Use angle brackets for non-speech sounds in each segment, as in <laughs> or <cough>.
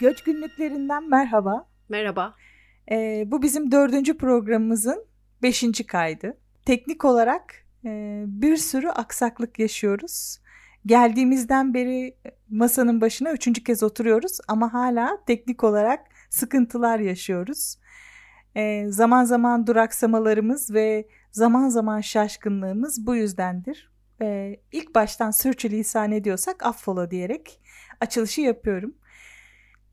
Göç günlüklerinden merhaba. Merhaba. Ee, bu bizim dördüncü programımızın beşinci kaydı. Teknik olarak e, bir sürü aksaklık yaşıyoruz. Geldiğimizden beri masanın başına üçüncü kez oturuyoruz ama hala teknik olarak sıkıntılar yaşıyoruz. E, zaman zaman duraksamalarımız ve zaman zaman şaşkınlığımız bu yüzdendir. E, ilk baştan sürçülisan ediyorsak affola diyerek açılışı yapıyorum.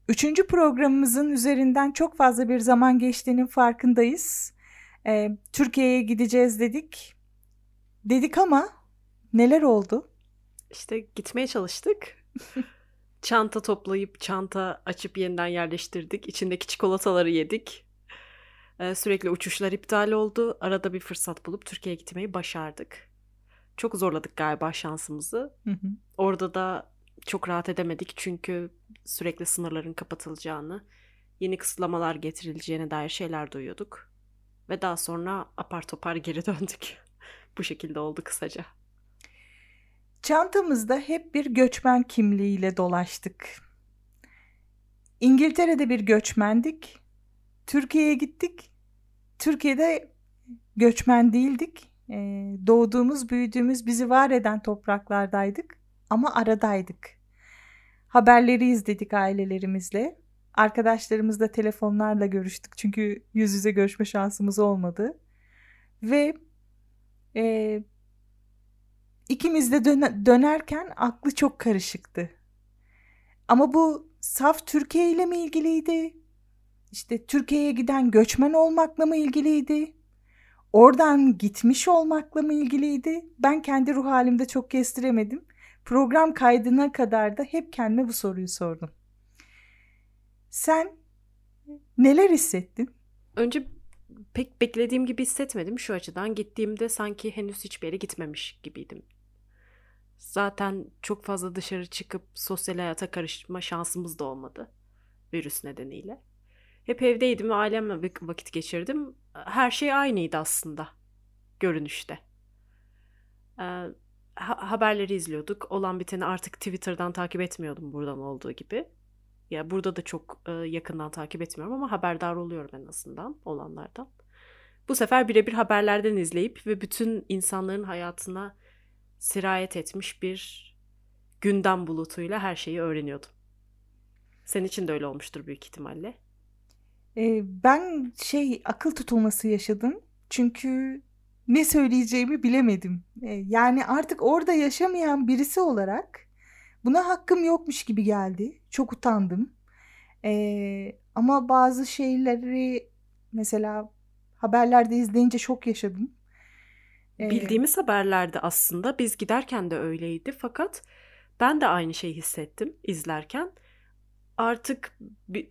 Üçüncü programımızın üzerinden çok fazla bir zaman geçtiğinin farkındayız. E, Türkiye'ye gideceğiz dedik. Dedik ama neler oldu? İşte gitmeye çalıştık. <laughs> çanta toplayıp çanta açıp yeniden yerleştirdik. İçindeki çikolataları yedik. Ee, sürekli uçuşlar iptal oldu. Arada bir fırsat bulup Türkiye'ye gitmeyi başardık. Çok zorladık galiba şansımızı. Hı hı. Orada da çok rahat edemedik çünkü sürekli sınırların kapatılacağını, yeni kısıtlamalar getirileceğine dair şeyler duyuyorduk. Ve daha sonra apar topar <laughs> geri döndük. Bu şekilde oldu kısaca. Çantamızda hep bir göçmen kimliğiyle dolaştık. İngiltere'de bir göçmendik. Türkiye'ye gittik. Türkiye'de göçmen değildik. Ee, doğduğumuz, büyüdüğümüz, bizi var eden topraklardaydık. Ama aradaydık. Haberleri izledik ailelerimizle. Arkadaşlarımızla telefonlarla görüştük. Çünkü yüz yüze görüşme şansımız olmadı. Ve e, ikimiz de döne, dönerken aklı çok karışıktı. Ama bu saf Türkiye ile mi ilgiliydi? İşte Türkiye'ye giden göçmen olmakla mı ilgiliydi? Oradan gitmiş olmakla mı ilgiliydi? Ben kendi ruh halimde çok kestiremedim. Program kaydına kadar da hep kendime bu soruyu sordum. Sen neler hissettin? Önce pek beklediğim gibi hissetmedim şu açıdan. Gittiğimde sanki henüz hiçbir yere gitmemiş gibiydim. Zaten çok fazla dışarı çıkıp sosyal hayata karışma şansımız da olmadı virüs nedeniyle. Hep evdeydim ve ailemle vakit geçirdim. Her şey aynıydı aslında görünüşte. Ee, haberleri izliyorduk. Olan biteni artık Twitter'dan takip etmiyordum buradan olduğu gibi. Ya burada da çok e, yakından takip etmiyorum ama haberdar oluyorum en azından olanlardan. Bu sefer birebir haberlerden izleyip ve bütün insanların hayatına sirayet etmiş bir gündem bulutuyla her şeyi öğreniyordum. Senin için de öyle olmuştur büyük ihtimalle. Ee, ben şey akıl tutulması yaşadım. Çünkü ne söyleyeceğimi bilemedim. Ee, yani artık orada yaşamayan birisi olarak buna hakkım yokmuş gibi geldi. Çok utandım. Ee, ama bazı şeyleri mesela haberlerde izleyince şok yaşadım. Ee, Bildiğimiz haberlerde aslında biz giderken de öyleydi fakat ben de aynı şeyi hissettim izlerken. Artık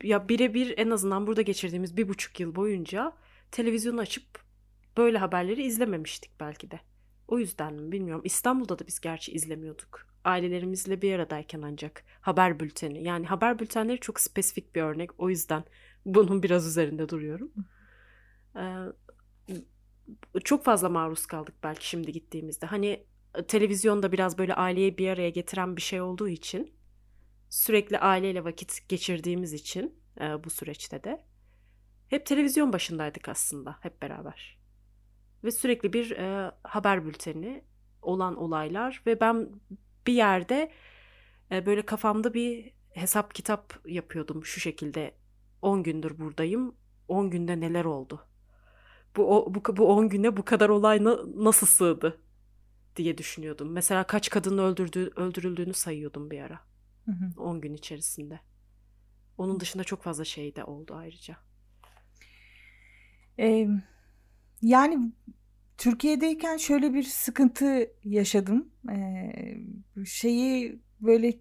ya birebir en azından burada geçirdiğimiz bir buçuk yıl boyunca televizyonu açıp böyle haberleri izlememiştik belki de. O yüzden mi bilmiyorum. İstanbul'da da biz gerçi izlemiyorduk. Ailelerimizle bir aradayken ancak haber bülteni. Yani haber bültenleri çok spesifik bir örnek. O yüzden <laughs> bunun biraz üzerinde duruyorum. Ee, çok fazla maruz kaldık belki şimdi gittiğimizde. Hani televizyonda biraz böyle aileyi bir araya getiren bir şey olduğu için sürekli aileyle vakit geçirdiğimiz için e, bu süreçte de hep televizyon başındaydık aslında hep beraber. Ve sürekli bir e, haber bülteni olan olaylar ve ben bir yerde e, böyle kafamda bir hesap kitap yapıyordum. Şu şekilde 10 gündür buradayım 10 günde neler oldu? Bu o, bu bu 10 güne bu kadar olay na, nasıl sığdı? diye düşünüyordum. Mesela kaç kadının öldürdüğü öldürüldüğünü sayıyordum bir ara hı hı. 10 gün içerisinde onun dışında çok fazla şey de oldu ayrıca. Ee, yani Türkiye'deyken şöyle bir sıkıntı yaşadım. Ee, şeyi böyle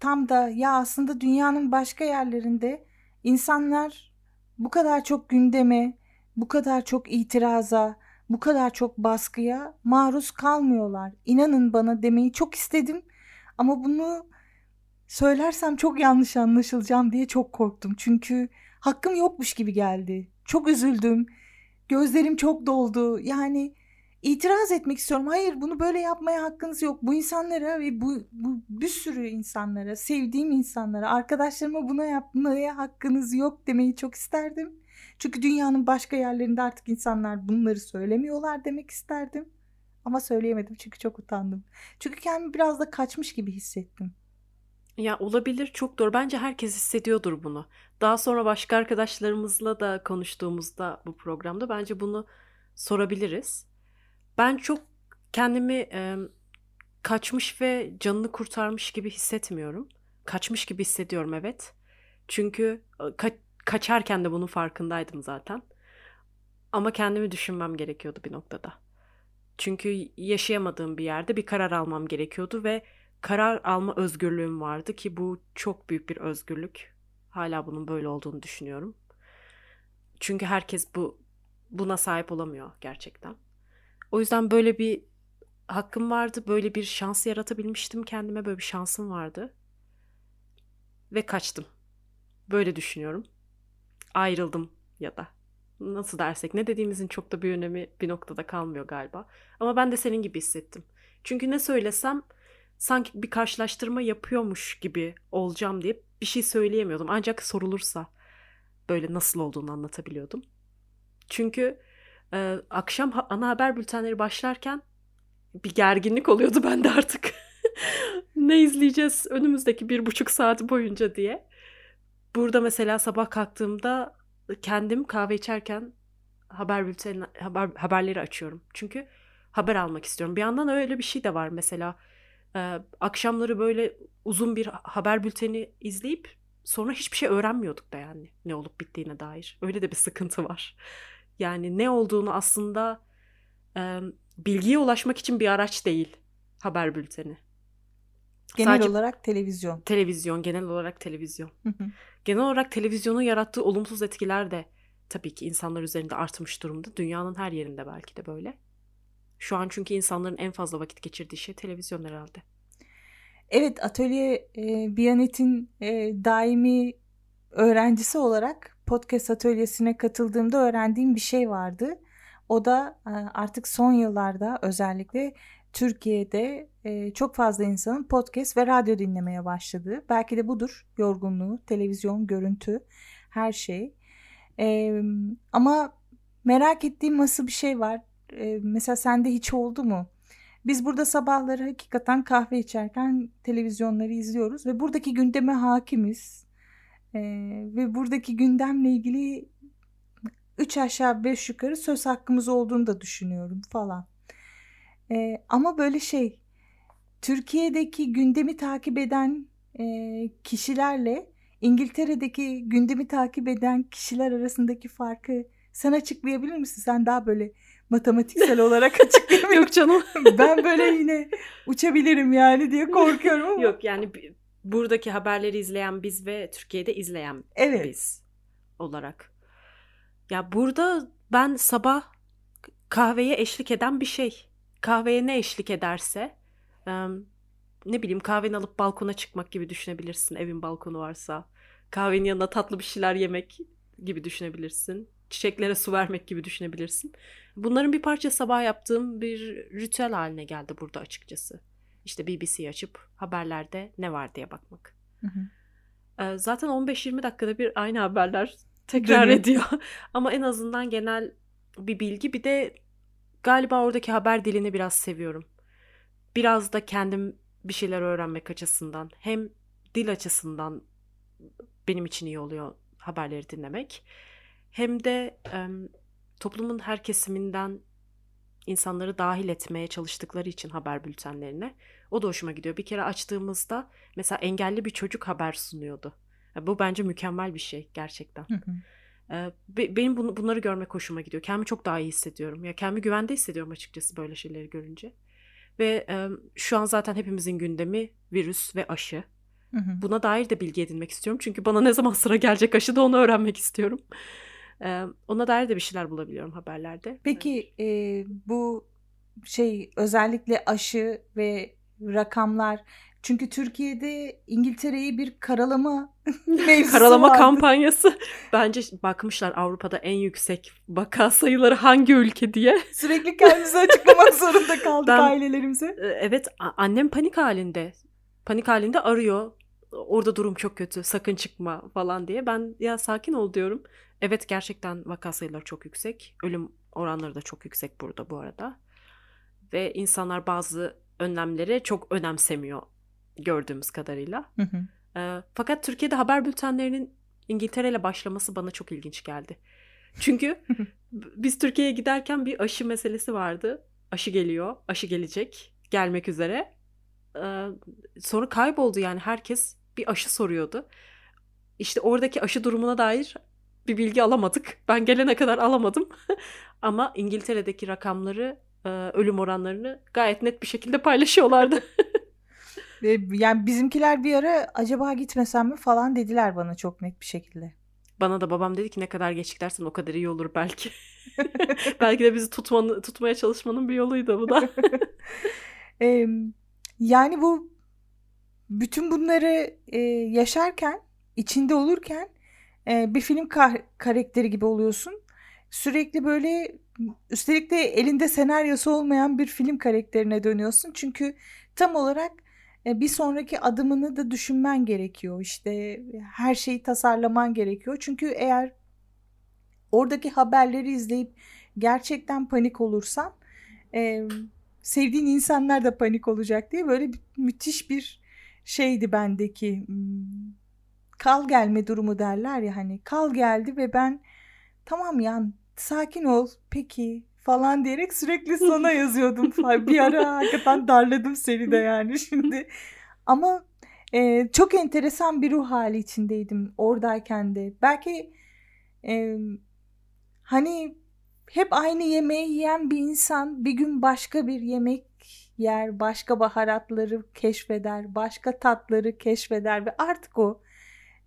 tam da ya aslında dünyanın başka yerlerinde insanlar bu kadar çok gündeme, bu kadar çok itiraza, bu kadar çok baskıya maruz kalmıyorlar. İnanın bana demeyi çok istedim ama bunu söylersem çok yanlış anlaşılacağım diye çok korktum. Çünkü hakkım yokmuş gibi geldi. Çok üzüldüm. Gözlerim çok doldu. Yani itiraz etmek istiyorum. Hayır bunu böyle yapmaya hakkınız yok. Bu insanlara ve bu, bu bir sürü insanlara, sevdiğim insanlara, arkadaşlarıma buna yapmaya hakkınız yok demeyi çok isterdim. Çünkü dünyanın başka yerlerinde artık insanlar bunları söylemiyorlar demek isterdim. Ama söyleyemedim çünkü çok utandım. Çünkü kendimi biraz da kaçmış gibi hissettim. Ya olabilir çok doğru. Bence herkes hissediyordur bunu. Daha sonra başka arkadaşlarımızla da konuştuğumuzda bu programda bence bunu sorabiliriz. Ben çok kendimi e, kaçmış ve canını kurtarmış gibi hissetmiyorum. Kaçmış gibi hissediyorum evet. Çünkü ka- kaçarken de bunun farkındaydım zaten. Ama kendimi düşünmem gerekiyordu bir noktada. Çünkü yaşayamadığım bir yerde bir karar almam gerekiyordu ve karar alma özgürlüğüm vardı ki bu çok büyük bir özgürlük. Hala bunun böyle olduğunu düşünüyorum. Çünkü herkes bu buna sahip olamıyor gerçekten. O yüzden böyle bir hakkım vardı. Böyle bir şans yaratabilmiştim kendime. Böyle bir şansım vardı. Ve kaçtım. Böyle düşünüyorum. Ayrıldım ya da. Nasıl dersek ne dediğimizin çok da bir önemi bir noktada kalmıyor galiba. Ama ben de senin gibi hissettim. Çünkü ne söylesem sanki bir karşılaştırma yapıyormuş gibi olacağım diye bir şey söyleyemiyordum. Ancak sorulursa böyle nasıl olduğunu anlatabiliyordum. Çünkü e, akşam ana haber bültenleri başlarken bir gerginlik oluyordu <laughs> bende artık. <laughs> ne izleyeceğiz önümüzdeki bir buçuk saat boyunca diye. Burada mesela sabah kalktığımda kendim kahve içerken haber bülteni haber, haberleri açıyorum. Çünkü haber almak istiyorum. Bir yandan öyle bir şey de var mesela. E, akşamları böyle uzun bir haber bülteni izleyip sonra hiçbir şey öğrenmiyorduk da yani ne olup bittiğine dair. Öyle de bir sıkıntı var. Yani ne olduğunu aslında e, bilgiye ulaşmak için bir araç değil haber bülteni. Genel Sadece olarak televizyon. Televizyon, genel olarak televizyon. Genel olarak televizyonun yarattığı olumsuz etkiler de tabii ki insanlar üzerinde artmış durumda. Dünyanın her yerinde belki de böyle. Şu an çünkü insanların en fazla vakit geçirdiği şey televizyon herhalde. Evet, atölye e, Biyanet'in e, daimi öğrencisi olarak podcast atölyesine katıldığımda öğrendiğim bir şey vardı. O da e, artık son yıllarda özellikle Türkiye'de e, çok fazla insanın podcast ve radyo dinlemeye başladığı. Belki de budur yorgunluğu, televizyon, görüntü, her şey. E, ama merak ettiğim nasıl bir şey var. Mesela sende hiç oldu mu? Biz burada sabahları hakikaten kahve içerken televizyonları izliyoruz ve buradaki gündeme hakimiz. Ee, ve buradaki gündemle ilgili üç aşağı beş yukarı söz hakkımız olduğunu da düşünüyorum falan. Ee, ama böyle şey Türkiye'deki gündemi takip eden e, kişilerle İngiltere'deki gündemi takip eden kişiler arasındaki farkı sen açıklayabilir misin? Sen daha böyle matematiksel olarak açıklayamıyorum. Yok canım. <laughs> ben böyle yine uçabilirim yani diye korkuyorum ama. Yok yani buradaki haberleri izleyen biz ve Türkiye'de izleyen evet. biz olarak. Ya burada ben sabah kahveye eşlik eden bir şey. Kahveye ne eşlik ederse ne bileyim kahveni alıp balkona çıkmak gibi düşünebilirsin evin balkonu varsa. Kahvenin yanına tatlı bir şeyler yemek gibi düşünebilirsin. Çiçeklere su vermek gibi düşünebilirsin. Bunların bir parça sabah yaptığım bir ritüel haline geldi burada açıkçası. İşte BBC'yi açıp haberlerde ne var diye bakmak. Hı hı. Ee, zaten 15-20 dakikada bir aynı haberler <laughs> tekrar ediyor. <laughs> Ama en azından genel bir bilgi. Bir de galiba oradaki haber dilini biraz seviyorum. Biraz da kendim bir şeyler öğrenmek açısından hem dil açısından benim için iyi oluyor haberleri dinlemek. Hem de e, toplumun her kesiminden insanları dahil etmeye çalıştıkları için haber bültenlerine. O da hoşuma gidiyor. Bir kere açtığımızda mesela engelli bir çocuk haber sunuyordu. Bu bence mükemmel bir şey gerçekten. Hı hı. Benim bunu, bunları görmek hoşuma gidiyor. Kendimi çok daha iyi hissediyorum. Ya kendimi güvende hissediyorum açıkçası böyle şeyleri görünce. Ve şu an zaten hepimizin gündemi virüs ve aşı. Hı hı. Buna dair de bilgi edinmek istiyorum. Çünkü bana ne zaman sıra gelecek aşı da onu öğrenmek istiyorum. Ona dair de bir şeyler bulabiliyorum haberlerde. Peki e, bu şey özellikle aşı ve rakamlar. Çünkü Türkiye'de İngiltere'yi bir karalama <laughs> mevzusu Karalama vardı. kampanyası. Bence bakmışlar Avrupa'da en yüksek vaka sayıları hangi ülke diye. <laughs> Sürekli kendimizi açıklamak <laughs> zorunda kaldık Ben- ailelerimize. Ee, Evet annem panik halinde. Panik halinde arıyor. Orada durum çok kötü. Sakın çıkma falan diye. Ben ya sakin ol diyorum. Evet gerçekten vaka sayıları çok yüksek. Ölüm oranları da çok yüksek burada bu arada. Ve insanlar bazı önlemleri çok önemsemiyor gördüğümüz kadarıyla. Hı hı. Ee, fakat Türkiye'de haber bültenlerinin İngiltere ile başlaması bana çok ilginç geldi. Çünkü <laughs> biz Türkiye'ye giderken bir aşı meselesi vardı. Aşı geliyor, aşı gelecek, gelmek üzere. Ee, sonra kayboldu yani herkes bir aşı soruyordu. İşte oradaki aşı durumuna dair bir bilgi alamadık. Ben gelene kadar alamadım. <laughs> Ama İngiltere'deki rakamları, e, ölüm oranlarını gayet net bir şekilde paylaşıyorlardı. Yani bizimkiler bir ara acaba gitmesem mi falan dediler bana çok net bir şekilde. Bana da babam dedi ki ne kadar geç gidersen o kadar iyi olur belki. <laughs> belki de bizi tutmanı, tutmaya çalışmanın bir yoluydu bu da. <laughs> Ee, yani bu bütün bunları e, yaşarken, içinde olurken e, bir film kar- karakteri gibi oluyorsun. Sürekli böyle üstelik de elinde senaryosu olmayan bir film karakterine dönüyorsun. Çünkü tam olarak e, bir sonraki adımını da düşünmen gerekiyor. İşte her şeyi tasarlaman gerekiyor. Çünkü eğer oradaki haberleri izleyip gerçekten panik olursan e, sevdiğin insanlar da panik olacak diye böyle müthiş bir şeydi bendeki kal gelme durumu derler ya hani kal geldi ve ben tamam ya sakin ol peki falan diyerek sürekli sana <laughs> yazıyordum falan. bir ara hakikaten darladım seni de yani şimdi ama e, çok enteresan bir ruh hali içindeydim oradayken de belki e, hani hep aynı yemeği yiyen bir insan bir gün başka bir yemek yer, başka baharatları keşfeder, başka tatları keşfeder ve artık o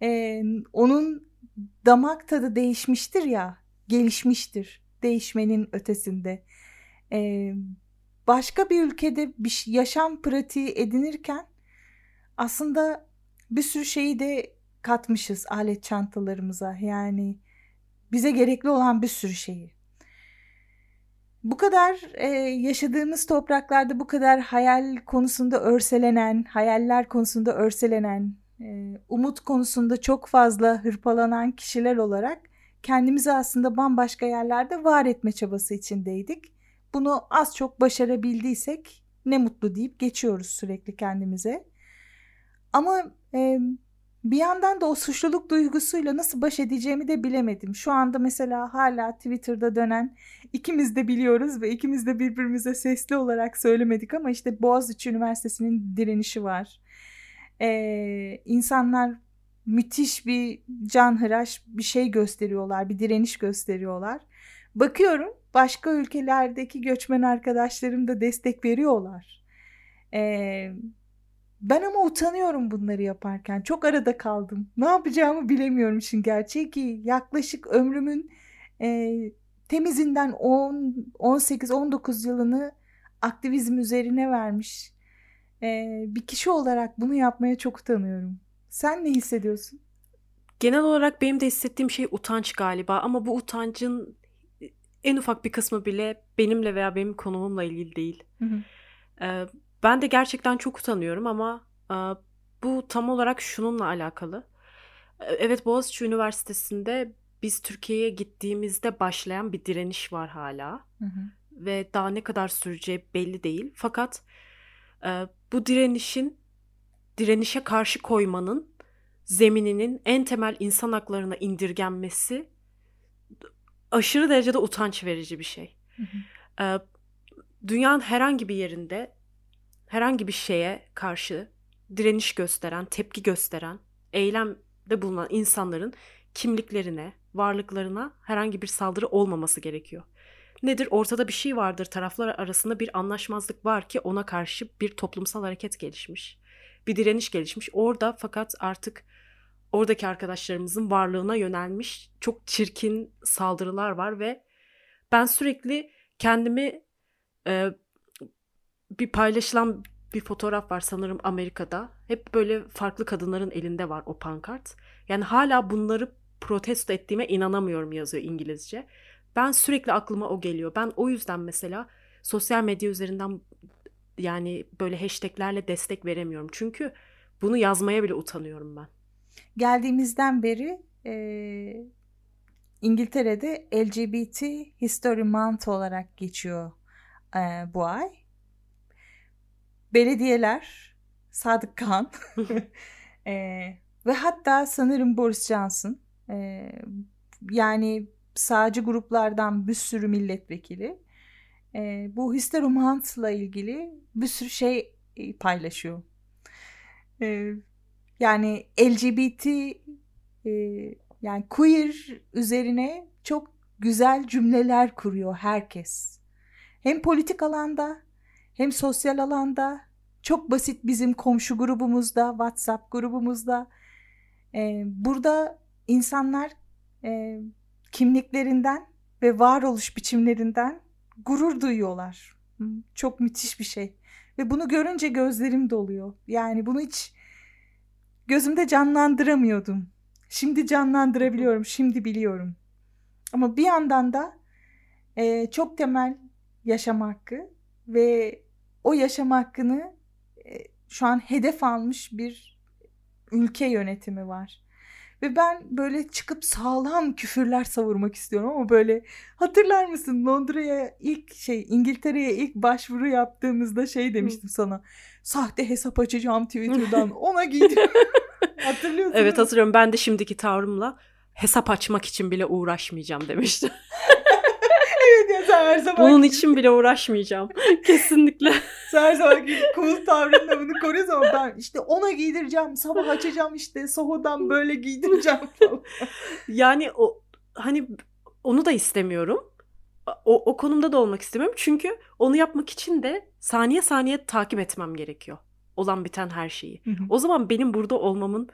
e, onun damak tadı değişmiştir ya, gelişmiştir değişmenin ötesinde. E, başka bir ülkede bir yaşam pratiği edinirken aslında bir sürü şeyi de katmışız alet çantalarımıza. Yani bize gerekli olan bir sürü şeyi. Bu kadar e, yaşadığımız topraklarda bu kadar hayal konusunda örselenen, hayaller konusunda örselenen, umut konusunda çok fazla hırpalanan kişiler olarak kendimizi aslında bambaşka yerlerde var etme çabası içindeydik. Bunu az çok başarabildiysek ne mutlu deyip geçiyoruz sürekli kendimize. Ama e, bir yandan da o suçluluk duygusuyla nasıl baş edeceğimi de bilemedim. Şu anda mesela hala Twitter'da dönen ikimiz de biliyoruz ve ikimiz de birbirimize sesli olarak söylemedik ama işte Boğaziçi Üniversitesi'nin direnişi var. Ee, insanlar müthiş bir canhıraş bir şey gösteriyorlar, bir direniş gösteriyorlar. Bakıyorum başka ülkelerdeki göçmen arkadaşlarım da destek veriyorlar. Ee, ben ama utanıyorum bunları yaparken. Çok arada kaldım. Ne yapacağımı bilemiyorum şimdi gerçeği ki yaklaşık ömrümün e, temizinden 10, 18, 19 yılını aktivizm üzerine vermiş e, bir kişi olarak bunu yapmaya çok utanıyorum. Sen ne hissediyorsun? Genel olarak benim de hissettiğim şey utanç galiba ama bu utancın en ufak bir kısmı bile benimle veya benim konumumla ilgili değil. Hı hı. Ee, ben de gerçekten çok utanıyorum ama e, bu tam olarak şununla alakalı. E, Evet Boğaziçi Üniversitesi'nde biz Türkiye'ye gittiğimizde başlayan bir direniş var hala Hı hı. ve daha ne kadar süreceği belli değil. Fakat e, bu direnişin direnişe karşı koymanın zemininin en temel insan haklarına indirgenmesi aşırı derecede utanç verici bir şey. Hı hı. Ee, dünyanın herhangi bir yerinde herhangi bir şeye karşı direniş gösteren, tepki gösteren, eylemde bulunan insanların kimliklerine, varlıklarına herhangi bir saldırı olmaması gerekiyor. Nedir? Ortada bir şey vardır. Taraflar arasında bir anlaşmazlık var ki ona karşı bir toplumsal hareket gelişmiş. Bir direniş gelişmiş. Orada fakat artık oradaki arkadaşlarımızın varlığına yönelmiş çok çirkin saldırılar var ve ben sürekli kendimi e, bir paylaşılan bir fotoğraf var sanırım Amerika'da. Hep böyle farklı kadınların elinde var o pankart. Yani hala bunları protesto ettiğime inanamıyorum yazıyor İngilizce. Ben sürekli aklıma o geliyor. Ben o yüzden mesela sosyal medya üzerinden yani böyle hashtaglerle destek veremiyorum. Çünkü bunu yazmaya bile utanıyorum ben. Geldiğimizden beri e, İngiltere'de LGBT History Month olarak geçiyor e, bu ay. Belediyeler, Sadık Kağan <laughs> e, ve hatta sanırım Boris Johnson e, yani sağcı gruplardan bir sürü milletvekili e, bu History Month'la ilgili bir sürü şey paylaşıyor. E, yani LGBT e, yani queer üzerine çok güzel cümleler kuruyor herkes. Hem politik alanda hem sosyal alanda çok basit bizim komşu grubumuzda, WhatsApp grubumuzda. Ee, burada insanlar e, kimliklerinden ve varoluş biçimlerinden gurur duyuyorlar. Çok müthiş bir şey. Ve bunu görünce gözlerim doluyor. Yani bunu hiç gözümde canlandıramıyordum. Şimdi canlandırabiliyorum, şimdi biliyorum. Ama bir yandan da e, çok temel yaşam hakkı ve o yaşam hakkını e, şu an hedef almış bir ülke yönetimi var. Ve ben böyle çıkıp sağlam küfürler savurmak istiyorum ama böyle hatırlar mısın Londra'ya ilk şey İngiltere'ye ilk başvuru yaptığımızda şey demiştim sana. Sahte hesap açacağım Twitter'dan <laughs> ona giydim. <laughs> Hatırlıyorsun Evet hatırlıyorum ben de şimdiki tavrımla hesap açmak için bile uğraşmayacağım demiştim. <laughs> sen her zaman... Bunun için bile uğraşmayacağım. <laughs> Kesinlikle. sen her zaman cool tavrınla bunu koruyorsun ama ben işte ona giydireceğim. Sabah açacağım işte Soho'dan böyle giydireceğim <laughs> falan. yani o hani onu da istemiyorum. O, o konumda da olmak istemiyorum. Çünkü onu yapmak için de saniye saniye takip etmem gerekiyor. Olan biten her şeyi. Hı hı. O zaman benim burada olmamın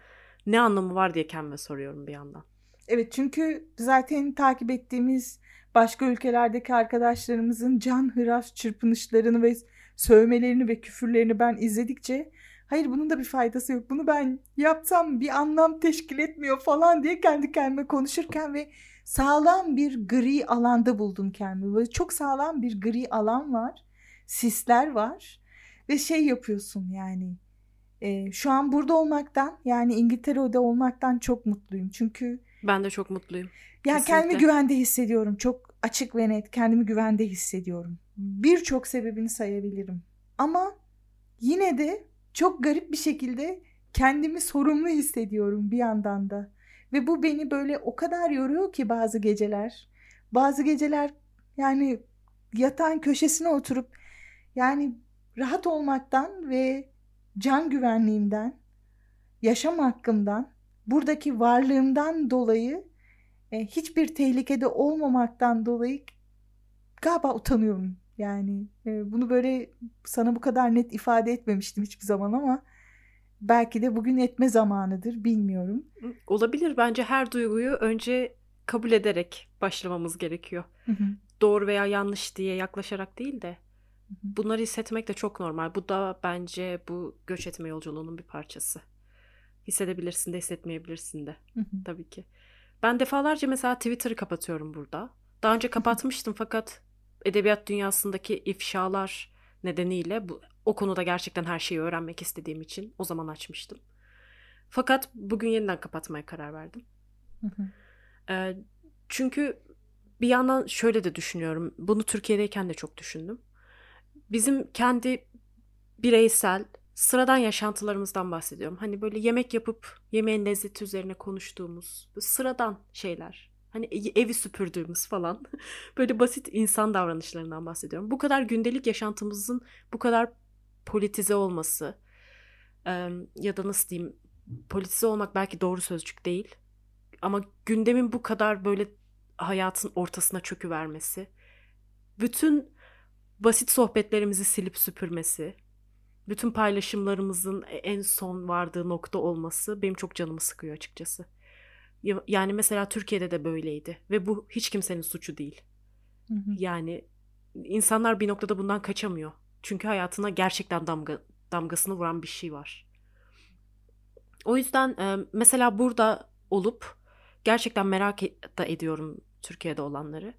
ne anlamı var diye kendime soruyorum bir yandan. Evet çünkü zaten takip ettiğimiz başka ülkelerdeki arkadaşlarımızın can hıras çırpınışlarını ve sövmelerini ve küfürlerini ben izledikçe hayır bunun da bir faydası yok. Bunu ben yapsam bir anlam teşkil etmiyor falan diye kendi kendime konuşurken ve sağlam bir gri alanda buldum kendimi. Böyle çok sağlam bir gri alan var. Sisler var ve şey yapıyorsun yani. E, şu an burada olmaktan yani İngiltere'de olmaktan çok mutluyum. Çünkü ben de çok mutluyum. Ya yani kendimi güvende hissediyorum. Çok açık ve net kendimi güvende hissediyorum. Birçok sebebini sayabilirim. Ama yine de çok garip bir şekilde kendimi sorumlu hissediyorum bir yandan da. Ve bu beni böyle o kadar yoruyor ki bazı geceler. Bazı geceler yani yatağın köşesine oturup yani rahat olmaktan ve can güvenliğimden, yaşam hakkımdan, buradaki varlığımdan dolayı hiçbir tehlikede olmamaktan dolayı galiba utanıyorum. Yani e, bunu böyle sana bu kadar net ifade etmemiştim hiçbir zaman ama belki de bugün etme zamanıdır bilmiyorum. Olabilir bence her duyguyu önce kabul ederek başlamamız gerekiyor. Hı hı. Doğru veya yanlış diye yaklaşarak değil de bunları hissetmek de çok normal. Bu da bence bu göç etme yolculuğunun bir parçası. Hissedebilirsin de hissetmeyebilirsin de hı. tabii ki. Ben defalarca mesela Twitter'ı kapatıyorum burada. Daha önce kapatmıştım fakat edebiyat dünyasındaki ifşalar nedeniyle bu, o konuda gerçekten her şeyi öğrenmek istediğim için o zaman açmıştım. Fakat bugün yeniden kapatmaya karar verdim. Ee, çünkü bir yandan şöyle de düşünüyorum. Bunu Türkiye'deyken de çok düşündüm. Bizim kendi bireysel sıradan yaşantılarımızdan bahsediyorum. Hani böyle yemek yapıp yemeğin lezzeti üzerine konuştuğumuz sıradan şeyler. Hani evi süpürdüğümüz falan. <laughs> böyle basit insan davranışlarından bahsediyorum. Bu kadar gündelik yaşantımızın bu kadar politize olması ya da nasıl diyeyim politize olmak belki doğru sözcük değil. Ama gündemin bu kadar böyle hayatın ortasına çökü vermesi. Bütün basit sohbetlerimizi silip süpürmesi bütün paylaşımlarımızın e, en son vardığı nokta olması benim çok canımı sıkıyor açıkçası. Yani mesela Türkiye'de de böyleydi ve bu hiç kimsenin suçu değil. Yani insanlar bir noktada bundan kaçamıyor. Çünkü hayatına gerçekten damga damgasını vuran bir şey var. O yüzden e, mesela burada olup gerçekten merak da ediyorum Türkiye'de olanları.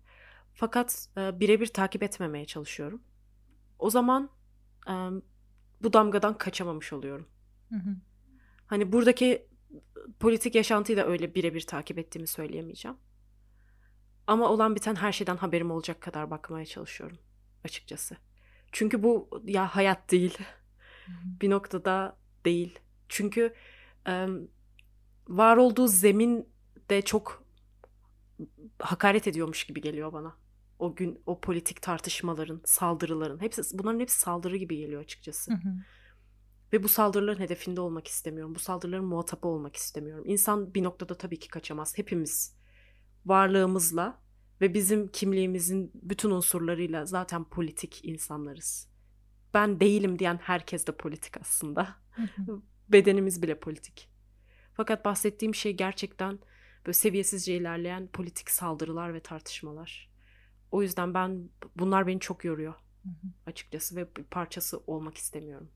Fakat e, birebir takip etmemeye çalışıyorum. O zaman e, bu damgadan kaçamamış oluyorum. Hı hı. Hani buradaki politik yaşantıyı da öyle birebir takip ettiğimi söyleyemeyeceğim. Ama olan biten her şeyden haberim olacak kadar bakmaya çalışıyorum açıkçası. Çünkü bu ya hayat değil. bir noktada değil. Çünkü e, var olduğu zemin de çok hakaret ediyormuş gibi geliyor bana. O gün o politik tartışmaların, saldırıların hepsi bunların hepsi saldırı gibi geliyor açıkçası. Hı hı. Ve bu saldırıların hedefinde olmak istemiyorum. Bu saldırıların muhatabı olmak istemiyorum. İnsan bir noktada tabii ki kaçamaz. Hepimiz varlığımızla ve bizim kimliğimizin bütün unsurlarıyla zaten politik insanlarız. Ben değilim diyen herkes de politik aslında. <laughs> Bedenimiz bile politik. Fakat bahsettiğim şey gerçekten böyle seviyesizce ilerleyen politik saldırılar ve tartışmalar. O yüzden ben bunlar beni çok yoruyor açıkçası ve bir parçası olmak istemiyorum.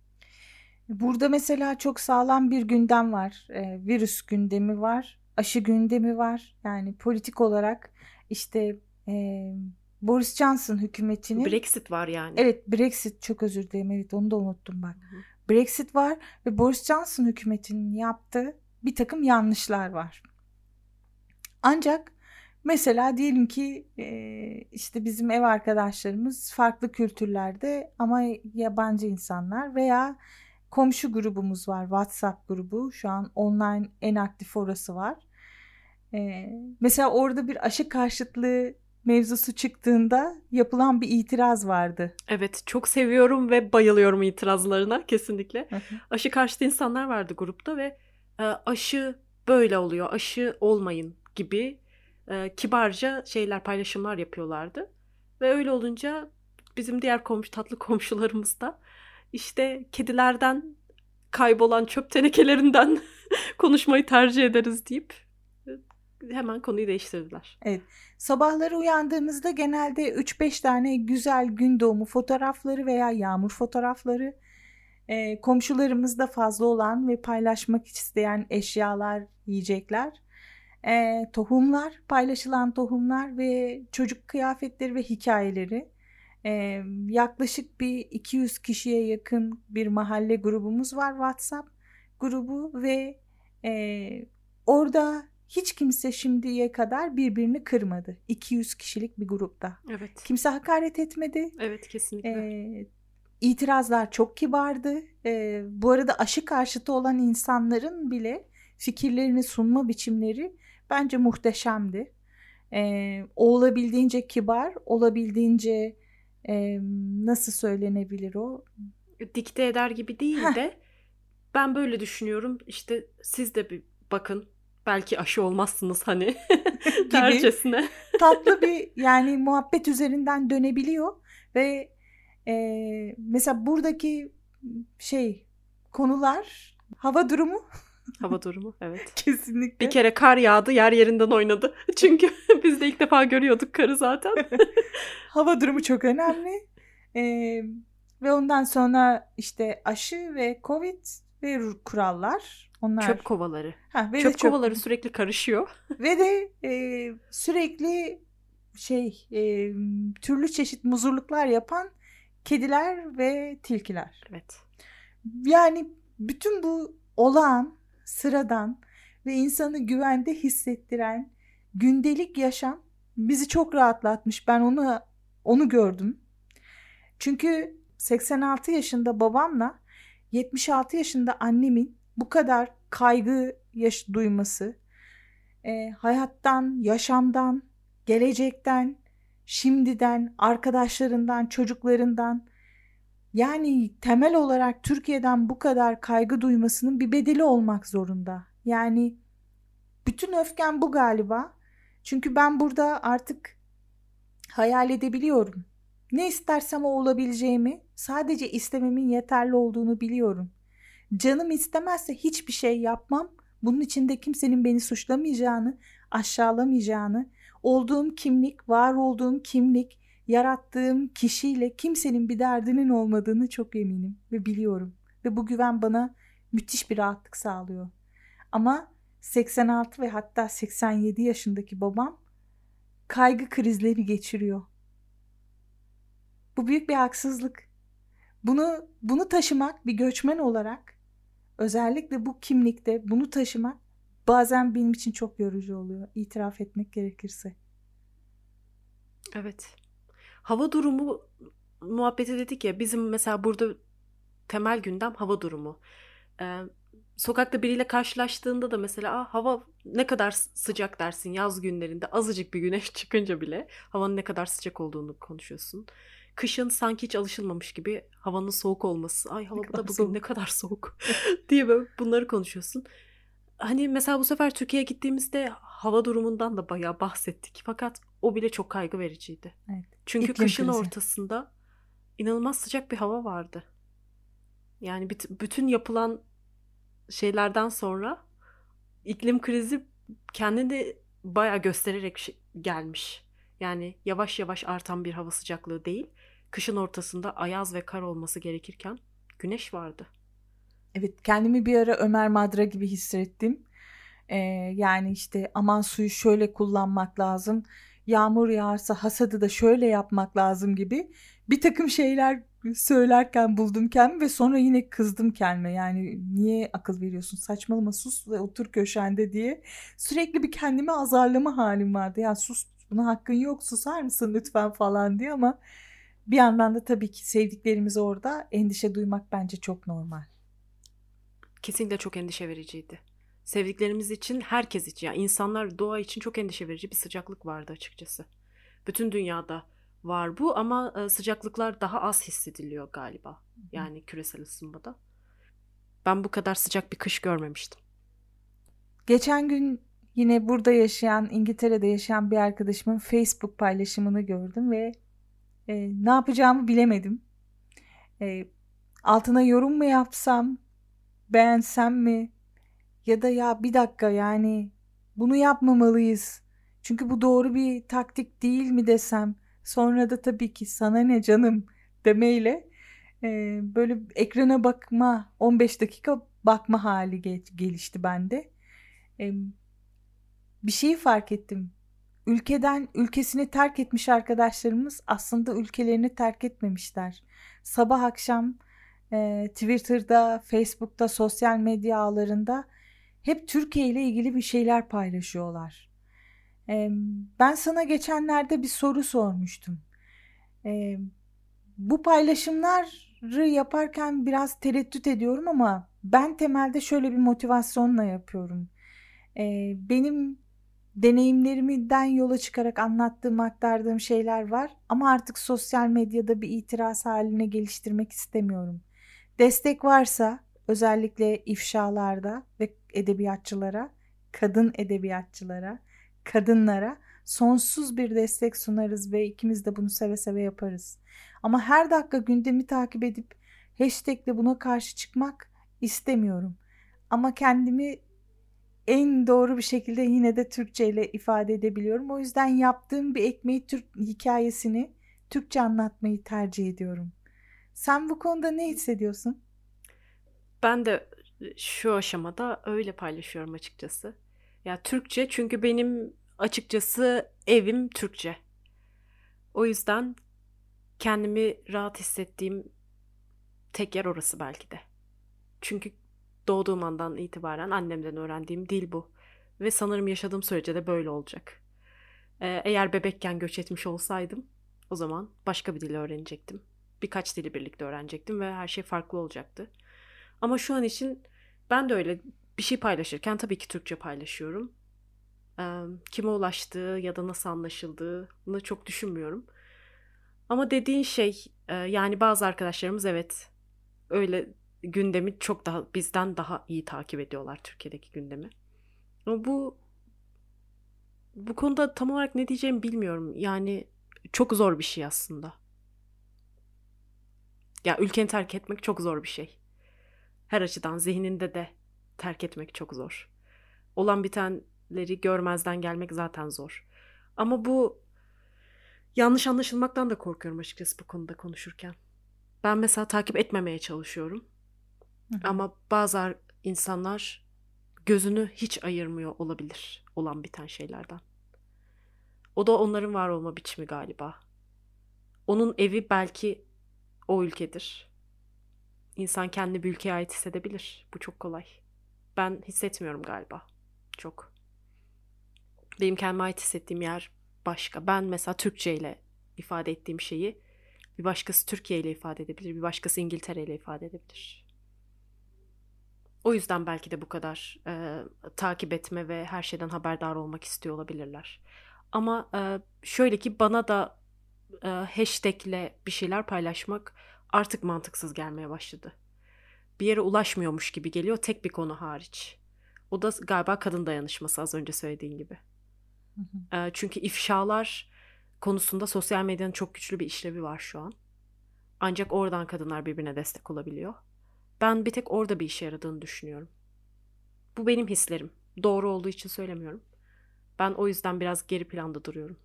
Burada mesela çok sağlam bir gündem var. E, virüs gündemi var, aşı gündemi var. Yani politik olarak işte e, Boris Johnson hükümetinin... Brexit var yani. Evet Brexit çok özür dilerim evet onu da unuttum bak. Hı. Brexit var ve Boris Johnson hükümetinin yaptığı bir takım yanlışlar var. Ancak mesela diyelim ki işte bizim ev arkadaşlarımız farklı kültürlerde ama yabancı insanlar veya komşu grubumuz var WhatsApp grubu şu an online en aktif orası var. Mesela orada bir aşı karşıtlığı mevzusu çıktığında yapılan bir itiraz vardı. Evet çok seviyorum ve bayılıyorum itirazlarına kesinlikle. aşı karşıtı insanlar vardı grupta ve aşı böyle oluyor aşı olmayın gibi e, kibarca şeyler paylaşımlar yapıyorlardı. Ve öyle olunca bizim diğer komşu tatlı <laughs> komşularımız da işte kedilerden kaybolan çöp tenekelerinden <laughs> konuşmayı tercih ederiz deyip hemen konuyu değiştirdiler. Evet. Sabahları uyandığımızda genelde 3-5 tane güzel gün doğumu fotoğrafları veya yağmur fotoğrafları, e, komşularımızda fazla olan ve paylaşmak isteyen eşyalar, yiyecekler, e, tohumlar, paylaşılan tohumlar ve çocuk kıyafetleri ve hikayeleri. E, yaklaşık bir 200 kişiye yakın bir mahalle grubumuz var WhatsApp grubu ve e, orada hiç kimse şimdiye kadar birbirini kırmadı. 200 kişilik bir grupta. Evet. Kimse hakaret etmedi. Evet kesinlikle. Ee, itirazlar çok kibardı. Ee, bu arada aşı karşıtı olan insanların bile fikirlerini sunma biçimleri bence muhteşemdi. Ee, olabildiğince kibar, olabildiğince e, nasıl söylenebilir o? Dikte eder gibi değil Heh. de ben böyle düşünüyorum. İşte siz de bir bakın belki aşı olmazsınız hani <laughs> tercesine. <laughs> Tatlı bir yani muhabbet üzerinden dönebiliyor ve e, mesela buradaki şey konular hava durumu <laughs> Hava durumu evet. Kesinlikle. Bir kere kar yağdı yer yerinden oynadı. <laughs> Çünkü <laughs> biz de ilk defa görüyorduk karı zaten. Hava durumu çok önemli. Ee, ve ondan sonra işte aşı ve covid ve kurallar. Onlar... Çöp kovaları. Ha, ve çöp, çöp kovaları sürekli karışıyor. ve de e, sürekli şey e, türlü çeşit muzurluklar yapan kediler ve tilkiler. Evet. Yani bütün bu olağan, sıradan ve insanı güvende hissettiren gündelik yaşam bizi çok rahatlatmış. Ben onu onu gördüm. Çünkü 86 yaşında babamla 76 yaşında annemin bu kadar kaygı yaş duyması, e, hayattan, yaşamdan, gelecekten, şimdiden, arkadaşlarından, çocuklarından yani temel olarak Türkiye'den bu kadar kaygı duymasının bir bedeli olmak zorunda. Yani bütün öfken bu galiba. Çünkü ben burada artık hayal edebiliyorum. Ne istersem o olabileceğimi, sadece istememin yeterli olduğunu biliyorum. Canım istemezse hiçbir şey yapmam. Bunun içinde kimsenin beni suçlamayacağını, aşağılamayacağını, olduğum kimlik, var olduğum kimlik, yarattığım kişiyle kimsenin bir derdinin olmadığını çok eminim ve biliyorum. ve bu güven bana müthiş bir rahatlık sağlıyor. Ama 86 ve hatta 87 yaşındaki babam kaygı krizleri geçiriyor. Bu büyük bir haksızlık. Bunu bunu taşımak bir göçmen olarak özellikle bu kimlikte bunu taşımak bazen benim için çok yorucu oluyor. itiraf etmek gerekirse. Evet. Hava durumu muhabbeti dedik ya bizim mesela burada temel gündem hava durumu. Ee, sokakta biriyle karşılaştığında da mesela ah, hava ne kadar sıcak dersin yaz günlerinde azıcık bir güneş <laughs> çıkınca bile havanın ne kadar sıcak olduğunu konuşuyorsun. Kışın sanki hiç alışılmamış gibi havanın soğuk olması. Ay hava da bugün soğuk. ne kadar soğuk <laughs> <laughs> diye böyle bunları konuşuyorsun. Hani mesela bu sefer Türkiye'ye gittiğimizde hava durumundan da bayağı bahsettik. Fakat o bile çok kaygı vericiydi. Evet. Çünkü İklim kışın krizi. ortasında inanılmaz sıcak bir hava vardı. Yani bütün yapılan şeylerden sonra iklim krizi kendini bayağı göstererek gelmiş. Yani yavaş yavaş artan bir hava sıcaklığı değil, kışın ortasında ayaz ve kar olması gerekirken güneş vardı. Evet kendimi bir ara Ömer Madra gibi hissettim. Ee, yani işte aman suyu şöyle kullanmak lazım. Yağmur yağarsa hasadı da şöyle yapmak lazım gibi bir takım şeyler söylerken buldum kendimi ve sonra yine kızdım kendime. Yani niye akıl veriyorsun saçmalama sus ve otur köşende diye sürekli bir kendimi azarlama halim vardı. Ya sus buna hakkın yok susar mısın lütfen falan diye ama bir yandan da tabii ki sevdiklerimiz orada endişe duymak bence çok normal. Kesinlikle çok endişe vericiydi. Sevdiklerimiz için herkes için yani insanlar doğa için çok endişe verici bir sıcaklık vardı açıkçası. Bütün dünyada var bu ama e, sıcaklıklar daha az hissediliyor galiba. Yani küresel ısınmada. Ben bu kadar sıcak bir kış görmemiştim. Geçen gün yine burada yaşayan, İngiltere'de yaşayan bir arkadaşımın Facebook paylaşımını gördüm ve e, ne yapacağımı bilemedim. E, altına yorum mu yapsam, beğensem mi? Ya da ya bir dakika yani bunu yapmamalıyız. Çünkü bu doğru bir taktik değil mi desem. Sonra da tabii ki sana ne canım demeyle e, böyle ekrana bakma 15 dakika bakma hali gelişti bende. E, bir şeyi fark ettim. Ülkeden ülkesini terk etmiş arkadaşlarımız aslında ülkelerini terk etmemişler. Sabah akşam e, Twitter'da, Facebook'ta, sosyal medya ağlarında hep Türkiye ile ilgili bir şeyler paylaşıyorlar. E, ben sana geçenlerde bir soru sormuştum. E, bu paylaşımları yaparken biraz tereddüt ediyorum ama ben temelde şöyle bir motivasyonla yapıyorum. E, benim deneyimlerimden yola çıkarak anlattığım, aktardığım şeyler var ama artık sosyal medyada bir itiraz haline geliştirmek istemiyorum. Destek varsa özellikle ifşalarda ve edebiyatçılara, kadın edebiyatçılara, kadınlara sonsuz bir destek sunarız ve ikimiz de bunu seve seve yaparız. Ama her dakika gündemi takip edip hashtagle buna karşı çıkmak istemiyorum. Ama kendimi en doğru bir şekilde yine de Türkçe ile ifade edebiliyorum. O yüzden yaptığım bir ekmeği Türk hikayesini Türkçe anlatmayı tercih ediyorum. Sen bu konuda ne hissediyorsun? Ben de şu aşamada öyle paylaşıyorum açıkçası. Ya Türkçe çünkü benim açıkçası evim Türkçe. O yüzden kendimi rahat hissettiğim tek yer orası belki de. Çünkü doğduğum andan itibaren annemden öğrendiğim dil bu. Ve sanırım yaşadığım sürece de böyle olacak. Ee, eğer bebekken göç etmiş olsaydım o zaman başka bir dil öğrenecektim. Birkaç dili birlikte öğrenecektim ve her şey farklı olacaktı. Ama şu an için ben de öyle bir şey paylaşırken tabii ki Türkçe paylaşıyorum. Kime ulaştığı ya da nasıl anlaşıldığını çok düşünmüyorum. Ama dediğin şey yani bazı arkadaşlarımız evet öyle gündemi çok daha bizden daha iyi takip ediyorlar Türkiye'deki gündemi. Ama bu bu konuda tam olarak ne diyeceğimi bilmiyorum. Yani çok zor bir şey aslında. Ya ülkeni terk etmek çok zor bir şey. Her açıdan zihninde de terk etmek çok zor. Olan bitenleri görmezden gelmek zaten zor. Ama bu yanlış anlaşılmaktan da korkuyorum açıkçası bu konuda konuşurken. Ben mesela takip etmemeye çalışıyorum. Hı hı. Ama bazı insanlar gözünü hiç ayırmıyor olabilir olan biten şeylerden. O da onların var olma biçimi galiba. Onun evi belki o ülkedir. İnsan kendi bir ülkeye ait hissedebilir. Bu çok kolay. Ben hissetmiyorum galiba. Çok. Benim kendime ait hissettiğim yer başka. Ben mesela Türkçe ile ifade ettiğim şeyi bir başkası Türkiye ile ifade edebilir, bir başkası İngiltere ile ifade edebilir. O yüzden belki de bu kadar e, takip etme ve her şeyden haberdar olmak istiyor olabilirler. Ama e, şöyle ki bana da e, hashtagle bir şeyler paylaşmak artık mantıksız gelmeye başladı. Bir yere ulaşmıyormuş gibi geliyor tek bir konu hariç. O da galiba kadın dayanışması az önce söylediğin gibi. Hı hı. E, çünkü ifşalar konusunda sosyal medyanın çok güçlü bir işlevi var şu an. Ancak oradan kadınlar birbirine destek olabiliyor. Ben bir tek orada bir işe yaradığını düşünüyorum. Bu benim hislerim. Doğru olduğu için söylemiyorum. Ben o yüzden biraz geri planda duruyorum.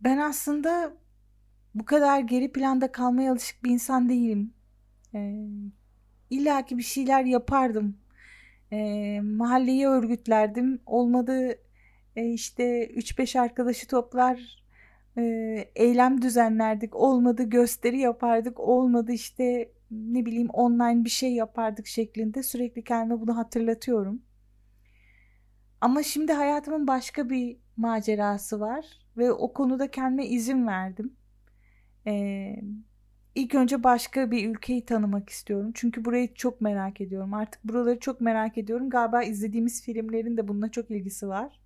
Ben aslında bu kadar geri planda kalmaya alışık bir insan değilim. İlla ki bir şeyler yapardım. Mahalleyi örgütlerdim. Olmadı işte 3-5 arkadaşı toplar eylem düzenlerdik. Olmadı gösteri yapardık. Olmadı işte ne bileyim online bir şey yapardık şeklinde sürekli kendime bunu hatırlatıyorum. Ama şimdi hayatımın başka bir macerası var ve o konuda kendime izin verdim. Ee, ilk önce başka bir ülkeyi tanımak istiyorum. Çünkü burayı çok merak ediyorum. Artık buraları çok merak ediyorum. Galiba izlediğimiz filmlerin de bununla çok ilgisi var.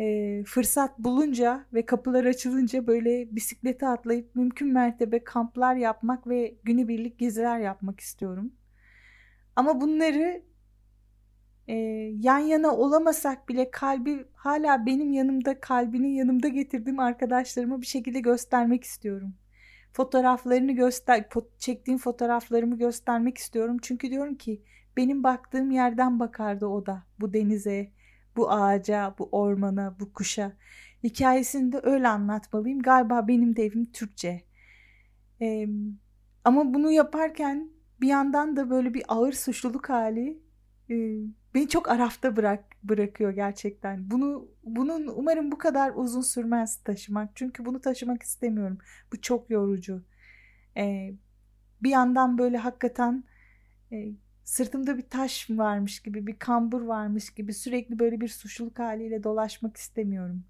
Ee, fırsat bulunca ve kapılar açılınca böyle bisiklete atlayıp mümkün mertebe kamplar yapmak ve günübirlik geziler yapmak istiyorum. Ama bunları e, yan yana olamasak bile kalbi hala benim yanımda kalbini yanımda getirdiğim arkadaşlarıma bir şekilde göstermek istiyorum. Fotoğraflarını göster çektiğim fotoğraflarımı göstermek istiyorum. Çünkü diyorum ki benim baktığım yerden bakardı o da bu denize, bu ağaca, bu ormana, bu kuşa. Hikayesini de öyle anlatmalıyım. Galiba benim de evim Türkçe. Ee, ama bunu yaparken bir yandan da böyle bir ağır suçluluk hali e, beni çok arafta bırak bırakıyor gerçekten. Bunu bunun umarım bu kadar uzun sürmez taşımak. Çünkü bunu taşımak istemiyorum. Bu çok yorucu. Ee, bir yandan böyle hakikaten e, sırtımda bir taş varmış gibi, bir kambur varmış gibi sürekli böyle bir suçluluk haliyle dolaşmak istemiyorum.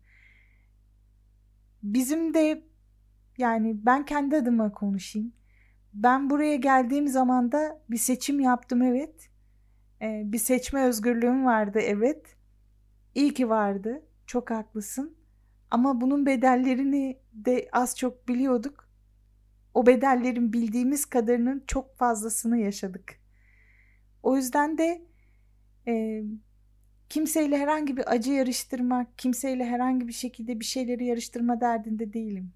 Bizim de yani ben kendi adıma konuşayım. Ben buraya geldiğim zaman da bir seçim yaptım evet. Ee, bir seçme özgürlüğüm vardı evet. İyi ki vardı. Çok haklısın. Ama bunun bedellerini de az çok biliyorduk. O bedellerin bildiğimiz kadarının çok fazlasını yaşadık. O yüzden de e, kimseyle herhangi bir acı yarıştırmak, kimseyle herhangi bir şekilde bir şeyleri yarıştırma derdinde değilim.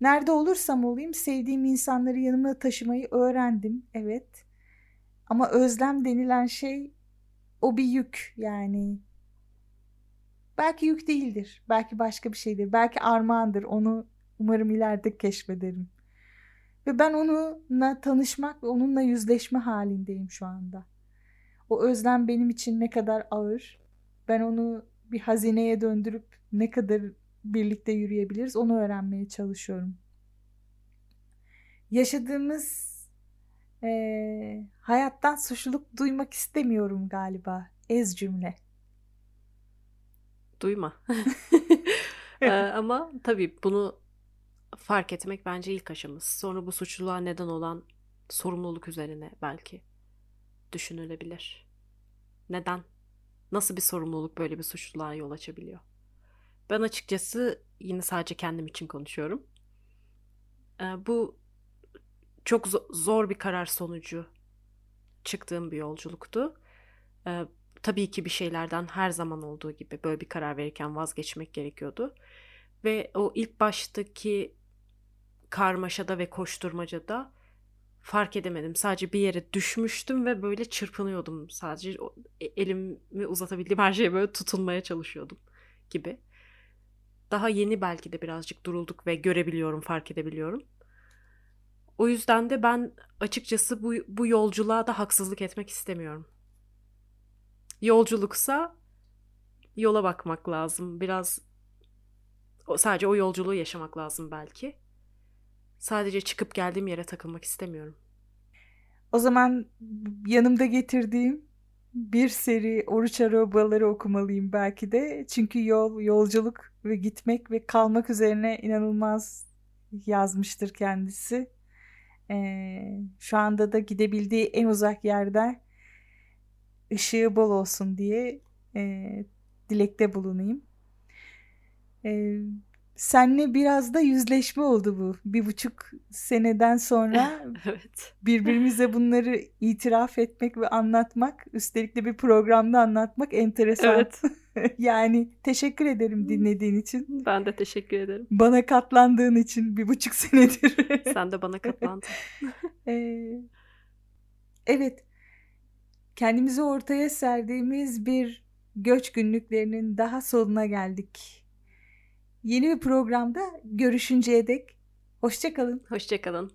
Nerede olursam olayım sevdiğim insanları yanıma taşımayı öğrendim. Evet. Ama özlem denilen şey o bir yük yani. Belki yük değildir. Belki başka bir şeydir. Belki armağandır. Onu umarım ileride keşfederim. Ve ben onunla tanışmak ve onunla yüzleşme halindeyim şu anda. O özlem benim için ne kadar ağır. Ben onu bir hazineye döndürüp ne kadar birlikte yürüyebiliriz onu öğrenmeye çalışıyorum. Yaşadığımız e, hayattan suçluluk duymak istemiyorum galiba. Ez cümle. Duyma. <laughs> <laughs> ee, ama tabii bunu fark etmek bence ilk aşamız. Sonra bu suçluluğa neden olan sorumluluk üzerine belki düşünülebilir. Neden? Nasıl bir sorumluluk böyle bir suçluluğa yol açabiliyor? Ben açıkçası yine sadece kendim için konuşuyorum. Ee, bu çok zor bir karar sonucu çıktığım bir yolculuktu. Ee, tabii ki bir şeylerden her zaman olduğu gibi böyle bir karar verirken vazgeçmek gerekiyordu. Ve o ilk baştaki karmaşada ve koşturmacada fark edemedim. Sadece bir yere düşmüştüm ve böyle çırpınıyordum. Sadece e, elimi uzatabildiğim her şeye böyle tutunmaya çalışıyordum gibi. Daha yeni belki de birazcık durulduk ve görebiliyorum, fark edebiliyorum. O yüzden de ben açıkçası bu, bu yolculuğa da haksızlık etmek istemiyorum. Yolculuksa yola bakmak lazım. Biraz sadece o yolculuğu yaşamak lazım belki. Sadece çıkıp geldiğim yere takılmak istemiyorum. O zaman yanımda getirdiğim bir seri oruç arabaları okumalıyım belki de. Çünkü yol, yolculuk ve gitmek ve kalmak üzerine inanılmaz yazmıştır kendisi. Ee, şu anda da gidebildiği en uzak yerden ışığı bol olsun diye e, dilekte bulunayım. E, senle biraz da yüzleşme oldu bu. Bir buçuk seneden sonra evet. birbirimize <laughs> bunları itiraf etmek ve anlatmak, üstelik de bir programda anlatmak enteresan. Evet. <laughs> yani teşekkür ederim dinlediğin için. Ben de teşekkür ederim. Bana katlandığın için bir buçuk senedir. <laughs> Sen de bana katlandın. ee, evet. Kendimizi ortaya serdiğimiz bir göç günlüklerinin daha sonuna geldik. Yeni bir programda görüşünceye dek hoşçakalın. Hoşçakalın.